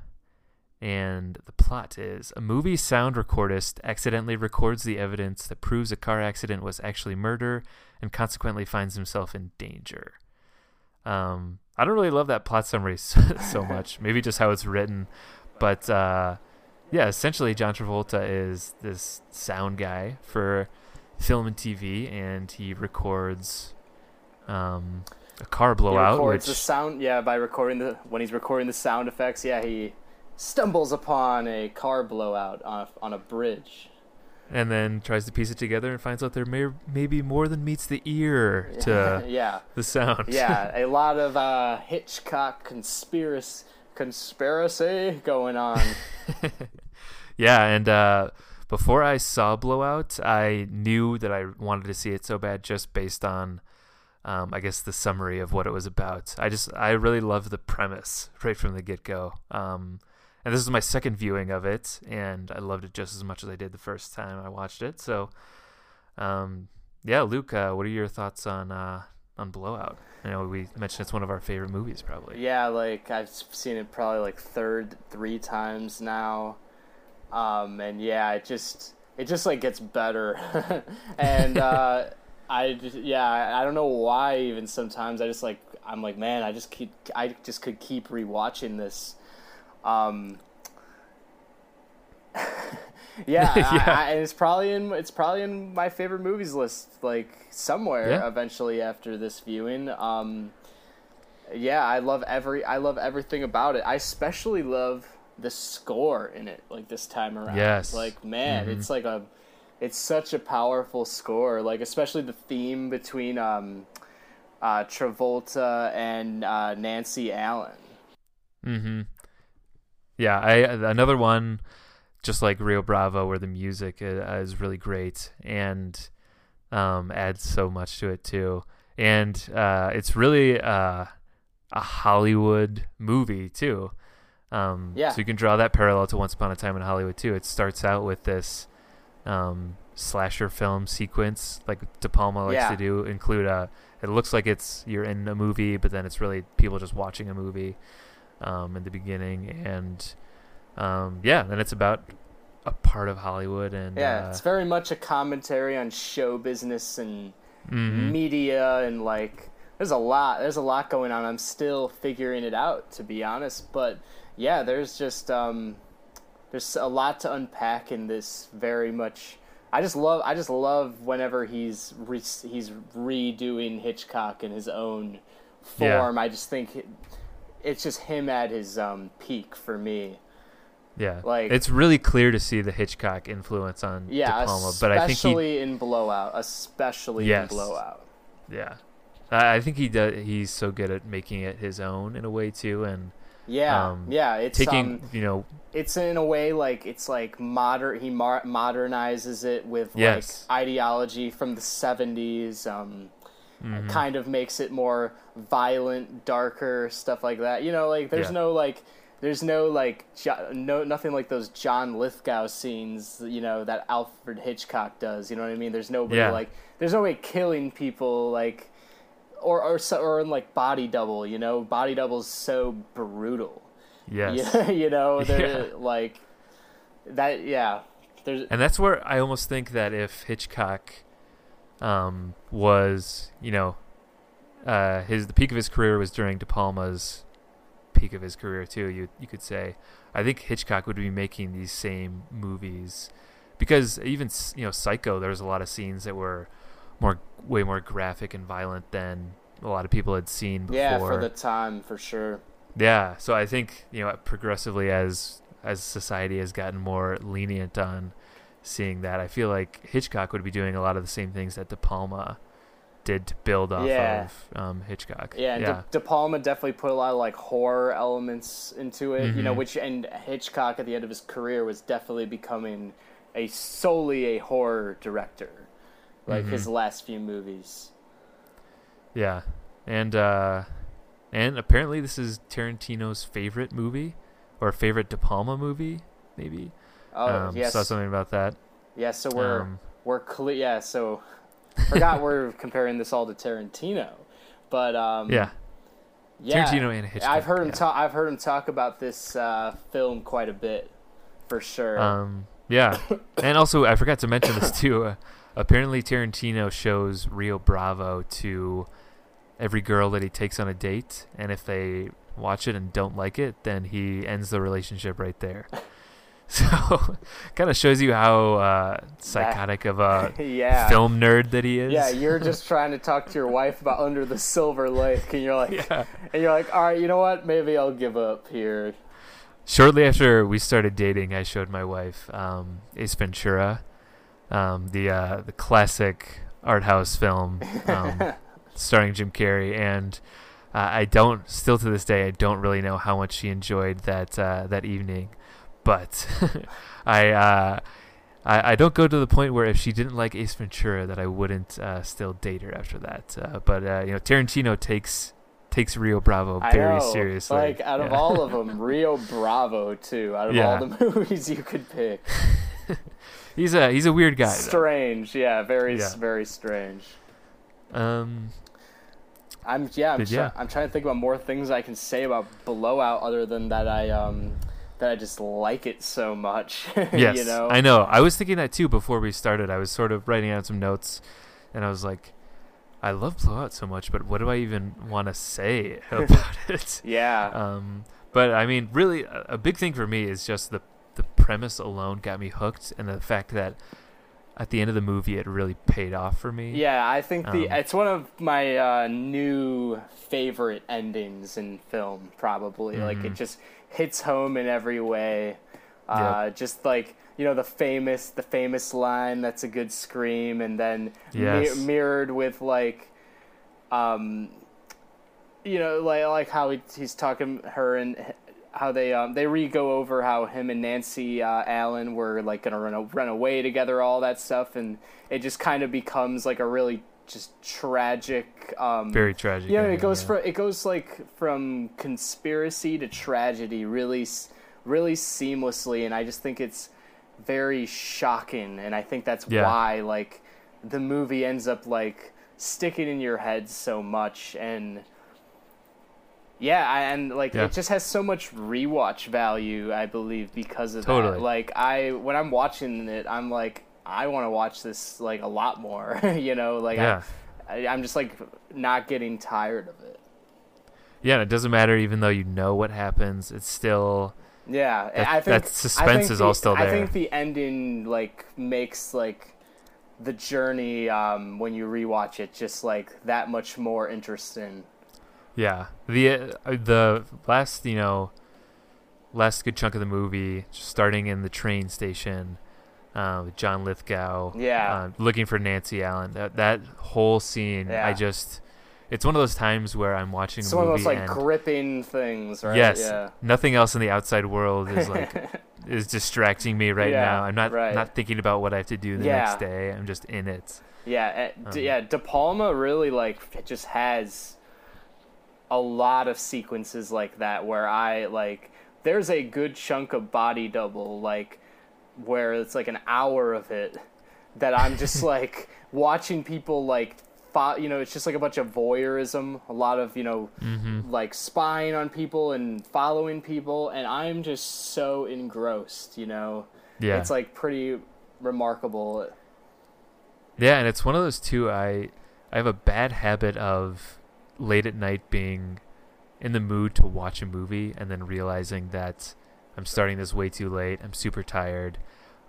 And the plot is a movie sound recordist accidentally records the evidence that proves a car accident was actually murder and consequently finds himself in danger. Um, I don't really love that plot summary so, so much. Maybe just how it's written, but uh, yeah, essentially John Travolta is this sound guy for film and TV, and he records um, a car He blowout, records which the sound. Yeah, by recording the when he's recording the sound effects. Yeah, he stumbles upon a car blowout on a, on a bridge. and then tries to piece it together and finds out there may may be more than meets the ear to yeah, the sound. yeah, a lot of uh, Hitchcock conspiracy conspiracy going on. yeah, and uh, before I saw Blowout, I knew that I wanted to see it so bad just based on, um, I guess, the summary of what it was about. I just, I really love the premise right from the get go. Um, and this is my second viewing of it, and I loved it just as much as I did the first time I watched it. So, um, yeah, Luke, uh, what are your thoughts on uh, on Blowout? I know we mentioned it's one of our favorite movies, probably. Yeah, like I've seen it probably like third three times now. Um, and yeah, it just it just like gets better. and uh, I just, yeah, I I don't know why even sometimes I just like I'm like man, I just keep I just could keep rewatching this. Um, yeah, Yeah. I, I, and it's probably in it's probably in my favorite movies list, like somewhere Yeah. eventually after this viewing. Um, yeah, I love every I love everything about it. I especially love the score in it, like this time around. Yes. like man, Mhm. it's like a it's such a powerful score. Like especially the theme between um, uh, Travolta and uh, Nancy Allen. Mm-hmm. Yeah, I another one, just like Rio Bravo, where the music is really great and um, adds so much to it too, and uh, it's really uh, a Hollywood movie too. Um, Yeah. So you can draw that parallel to Once Upon a Time in Hollywood too. It starts out with this um, slasher film sequence, like De Palma likes Yeah. to do, include a. It looks like it's you're in a movie, but then it's really people just watching a movie um, in the beginning, and um, yeah, and it's about a part of Hollywood, and Yeah, uh, it's very much a commentary on show business and mhm. media and like there's a lot there's a lot going on. I'm still figuring it out to be honest, but yeah, there's just um there's a lot to unpack in this very much I just love I just love whenever he's re- he's redoing Hitchcock in his own Yeah. form. I just think it's just him at his um peak for me. yeah, like- it's really clear to see the Hitchcock influence on Yeah, De Palma, but I think he especially in Blowout, especially Yes. in Blowout. Yeah, I I think he does. He's so good at making it his own in a way too, and Yeah, Um, yeah, it's taking um, you know it's in a way like it's like modern. He mar- modernizes it with Yes. like ideology from the seventies. Um, mhm. kind of makes it more violent, darker stuff like that. You know, like there's Yeah. no like. There's no like jo- no nothing like those John Lithgow scenes, you know, that Alfred Hitchcock does. You know what I mean? There's nobody Yeah. like there's no way killing people like or or so, or in like Body Double, you know, Body Double's so brutal. yes, Yeah, you know, they're Yeah. like that. Yeah, there's and that's where I almost think that if Hitchcock um, was, you know, uh, his the peak of his career was during De Palma's peak of his career too. You you could say, I think Hitchcock would be making these same movies because even you know Psycho, there was a lot of scenes that were more way more graphic and violent than a lot of people had seen before. yeah for the time for sure. Yeah, so I think you know progressively as as society has gotten more lenient on seeing that, I feel like Hitchcock would be doing a lot of the same things that De Palma did to build off Yeah. of um, Hitchcock. Yeah, and yeah, De, De Palma definitely put a lot of like horror elements into it. You know, Mhm. which and Hitchcock at the end of his career was definitely becoming a solely a horror director. Like his Mhm. last few movies. yeah, and uh, and apparently this is Tarantino's favorite movie or favorite De Palma movie, maybe. Oh um, yes, saw something about that. yeah. So we're Um, we're cle- yeah. So forgot we're comparing this all to Tarantino, but um, yeah, yeah. Tarantino and Hitchcock. I've heard him yeah. talk. I've heard him talk about this uh, film quite a bit, for sure. Um, yeah, and also I forgot to mention this too. Uh, apparently, Tarantino shows Rio Bravo to every girl that he takes on a date, and if they watch it and don't like it, then he ends the relationship right there. So, kind of shows you how uh, psychotic of a yeah. film nerd that he is. Yeah, you're just trying to talk to your wife about Under the Silver Lake, and you're like, Yeah. and you're like, all right, you know what? Maybe I'll give up here. Shortly after we started dating, I showed my wife um, Ace Ventura, um, the uh, the classic art house film um, starring Jim Carrey, and uh, I don't still to this day I don't really know how much she enjoyed that uh, that evening, but I, uh, I I don't go to the point where if she didn't like Ace Ventura that I wouldn't uh, still date her after that. Uh, but uh, you know Tarantino takes takes Rio Bravo I very know, seriously. Like out of Yeah. all of them, Rio Bravo too. Out of Yeah. all the movies you could pick, he's a he's a weird guy. though. strange. Yeah, very Yeah. very strange. Um, I'm yeah. I'm, yeah. I'm trying to think about more things I can say about Blowout other than that I um that I just like it so much. yes, you know. I know. I was thinking that too before we started. I was sort of writing out some notes, and I was like, I love Blowout so much, but what do I even want to say about it? Yeah. Um, but I mean, really, a, a big thing for me is just the the premise alone got me hooked, and the fact that at the end of the movie it really paid off for me. Yeah, I think the Um, it's one of my uh, new favorite endings in film. Probably like it Mhm. just hits home in every way. Uh, Just like you know the famous the famous line that's a good scream, and then mi- mirrored with like, um, you know like like how he, he's talking her and how they um they re go over how him and Nancy uh, Allen were like gonna run a- run away together, all that stuff, and it just kind of becomes like a really just tragic. Um, Very tragic. you know, it goes yeah. from it goes like from conspiracy to tragedy, really, really seamlessly, and I just think it's very shocking, and I think that's Yeah. why like the movie ends up like sticking in your head so much, and yeah, I- and like Yeah. it just has so much rewatch value, I believe, because of Totally. that. Like I, when I'm watching it, I'm like, I want to watch this like a lot more, you know, like Yeah. I, I'm just like not getting tired of it. Yeah, and it doesn't matter even though you know what happens. It's still Yeah, That- I think that suspense think is the- all still there. I think the ending like makes like the journey um, when you rewatch it just like that much more interesting. yeah. The uh, the last you know last good chunk of the movie, starting in the train station, uh, with John Lithgow, Yeah. uh, looking for Nancy Allen. That that whole scene, Yeah. I just. It's one of those times where I'm watching It's a one of those like and gripping things, right? yes, Yeah. nothing else in the outside world is like is distracting me right Yeah, now. I'm not right. not thinking about what I have to do the Yeah. next day. I'm just in it. Yeah, eh, Um, d- yeah. De Palma really like it just has a lot of sequences like that where I like there's a good chunk of body double like where it's like an hour of it that I'm just like watching people like fo- you know it's just like a bunch of voyeurism a lot of you know Mm-hmm. like spying on people and following people and I'm just so engrossed you know Yeah, it's like pretty remarkable Yeah, and it's one of those two. I I have a bad habit of late at night being in the mood to watch a movie and then realizing that I'm starting this way too late. I'm super tired.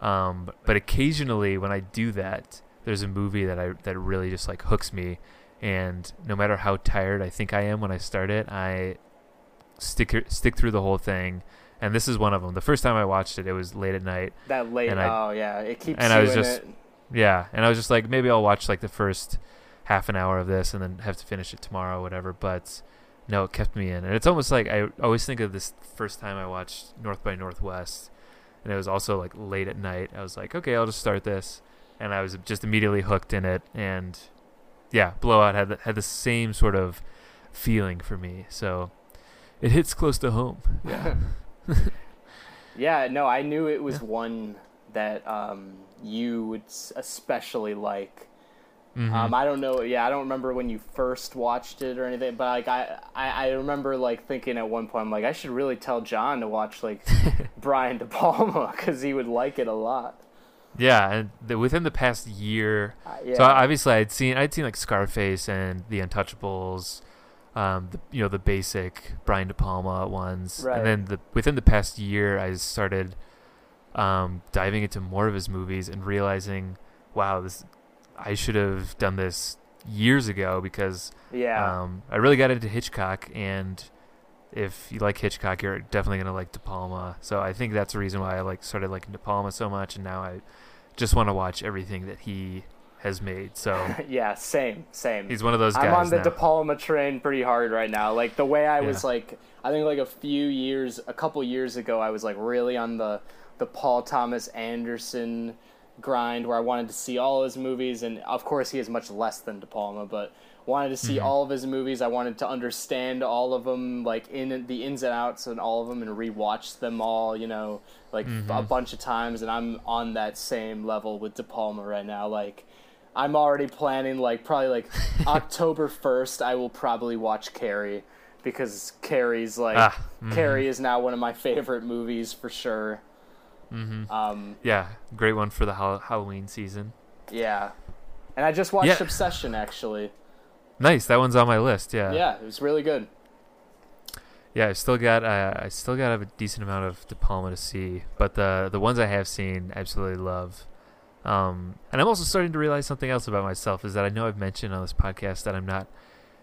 Um, but occasionally when I do that, there's a movie that I that really just like hooks me, and no matter how tired I think I am when I start it, I stick stick through the whole thing. And this is one of them. The first time I watched it, it was late at night. that late I- oh yeah it keeps and I was just- it Yeah, and I was just like, maybe I'll watch like the first half an hour of this and then have to finish it tomorrow, or whatever. But no, it kept me in, and it's almost like I always think of this first time I watched North by Northwest, and it was also like late at night. I was like, okay, I'll just start this, and I was just immediately hooked in it, and yeah, Blowout had the, had the same sort of feeling for me, so it hits close to home. Yeah, Yeah, no, I knew it was one that um, you would especially like. Mhm. Um, I don't know. Yeah, I don't remember when you first watched it or anything, but like I, I, I remember like thinking at one point, I'm like, I should really tell John to watch like Brian De Palma because he would like it a lot. yeah, and the, within the past year. Uh, yeah. So obviously, I'd seen I'd seen like Scarface and The Untouchables, um, the, you know the basic Brian De Palma ones, Right. and then the within the past year, I started um, diving into more of his movies and realizing, wow, this I should have done this years ago because yeah. um, I really got into Hitchcock, and if you like Hitchcock, you're definitely gonna like De Palma. So I think that's the reason why I like started liking De Palma so much, and now I just want to watch everything that he has made. So yeah, same, same. he's one of those guys. I'm on the now. De Palma train pretty hard right now. Like the way I was like, I think like a few years, a couple years ago, I was like really on the the Paul Thomas Anderson grind, where I wanted to see all his movies, and of course he is much less than De Palma, but wanted to see Mhm. all of his movies. I wanted to understand all of them, like in the ins and outs and all of them, and rewatch them all. You know, like a Mhm. bunch of times, and I'm on that same level with De Palma right now. Like. I'm already planning like probably like October first. I will probably watch Carrie because Carrie's like Ah, mhm. Carrie is now one of my favorite movies for sure. Mhm. Um, Yeah, great one for the Hall- Halloween season. yeah, and I just watched Yeah. Obsession actually. Nice, that one's on my list. Yeah, Yeah, it was really good. yeah, I still got uh, I still got a decent amount of De Palma to see, but the the ones I have seen, I absolutely love. Um, and I'm also starting to realize something else about myself is that I know I've mentioned on this podcast that I'm not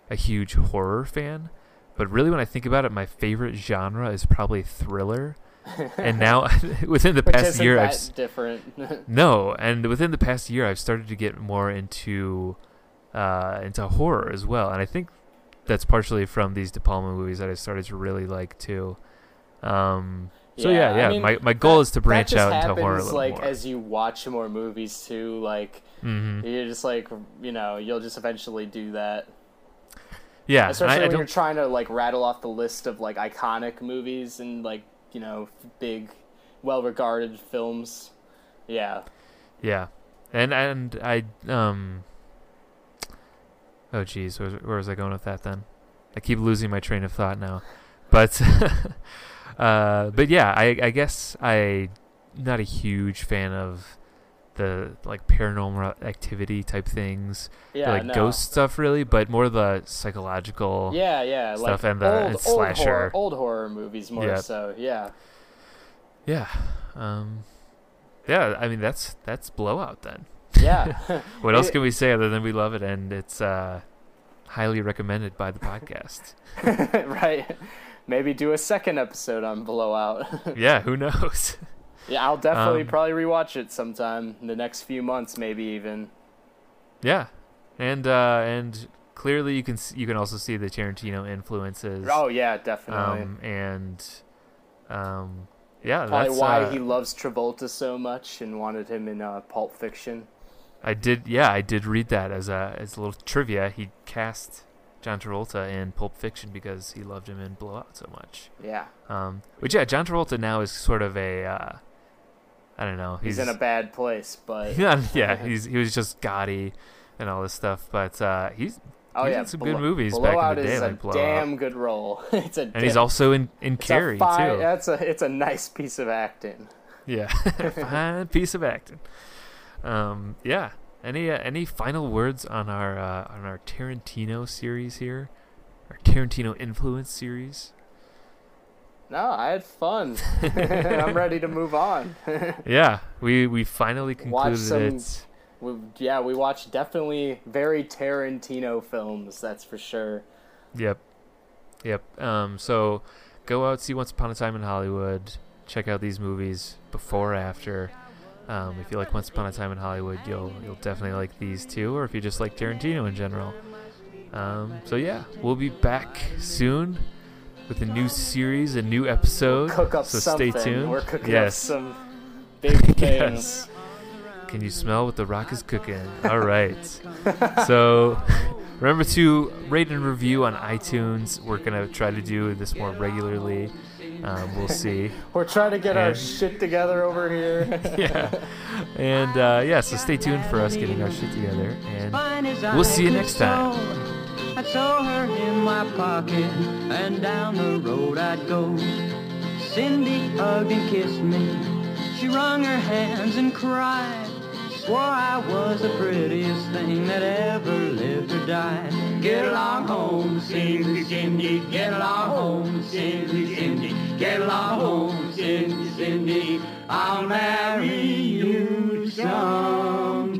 a huge horror fan, but really when I think about it, my favorite genre is probably thriller. and now within the past year, I've different. no, and within the past year, I've started to get more into uh, into horror as well, and I think that's partially from these De Palma movies that I started to really like too. Um, so yeah, I yeah, mean, my my goal that- is to branch out into happens, horror a little like more. as you watch more movies too. Like hmm you're just like you know you'll just eventually do that. Yeah, Especially I, I when you're trying to like rattle off the list of like iconic movies and like you know big, well-regarded films. Yeah. Yeah, and and I um. Oh geez, where, where was I going with that then? I keep losing my train of thought now, but uh, but yeah, I I guess I not a huge fan of the like paranormal activity type things, the, like no. ghost stuff really, but more the psychological. Yeah, yeah, stuff like and the- old, and old horror, old horror movies more Yeah. so. Yeah. Yeah. Um, yeah. I mean that's that's blowout then. Yeah. What else can we say other than we love it and it's uh, highly recommended by the podcast? right. Maybe do a second episode on Blowout. yeah, who knows? Yeah, I'll definitely Um, probably rewatch it sometime in the next few months, maybe even. yeah, and uh, and clearly you can you can also see the Tarantino influences. Oh yeah, definitely. um, and um, yeah, probably that's why uh, he loves Travolta so much and wanted him in uh, Pulp Fiction. I did. Yeah, I did read that as a as a little trivia. He cast John Travolta in Pulp Fiction because he loved him in Blowout so much. Yeah, Um, which yeah, John Travolta now is sort of a uh, I don't know. he's, in a bad place, but yeah, yeah, he's he was just gaudy and all this stuff, but uh, he's oh he's yeah, in some Blow- good movies back in Blowout the day, is like a Blowout. damn good role. it's a and he's also in in Carrie fine- too. That's a it's a nice piece of acting. Yeah, fine piece of acting. Um, yeah. Any uh, any final words on our uh, on our Tarantino series here, our Tarantino influence series? No, I had fun. I'm ready to move on. Yeah, we we finally concluded some- it. we, yeah, we watched definitely very Tarantino films. That's for sure. Yep, yep. Um, so go out see Once Upon a Time in Hollywood. Check out these movies before or after. Um, if you like Once Upon a Time in Hollywood, you'll you'll definitely like these too. Or if you just like Tarantino in general. Um, so yeah, we'll be back soon with a new series, a new episode. Cook up so something. stay tuned. We're cooking yes. up some big things. Yes. Can you smell what the rock is cooking? All right. so remember to rate and review on iTunes. We're gonna try to do this more regularly. Um, we'll see. We're trying to get our shit together over here. yeah. And uh, yeah, so stay tuned for us getting our shit together. And we'll see you next time. I saw her in my pocket, and down the road I'd go. Cindy hugged and kissed me. She wrung her hands and cried. Swore I was the prettiest thing that ever lived or died. Get along home, Cindy, Cindy. Get along home, Cindy, Cindy. Get along home, Cindy, Cindy. I'll marry you some.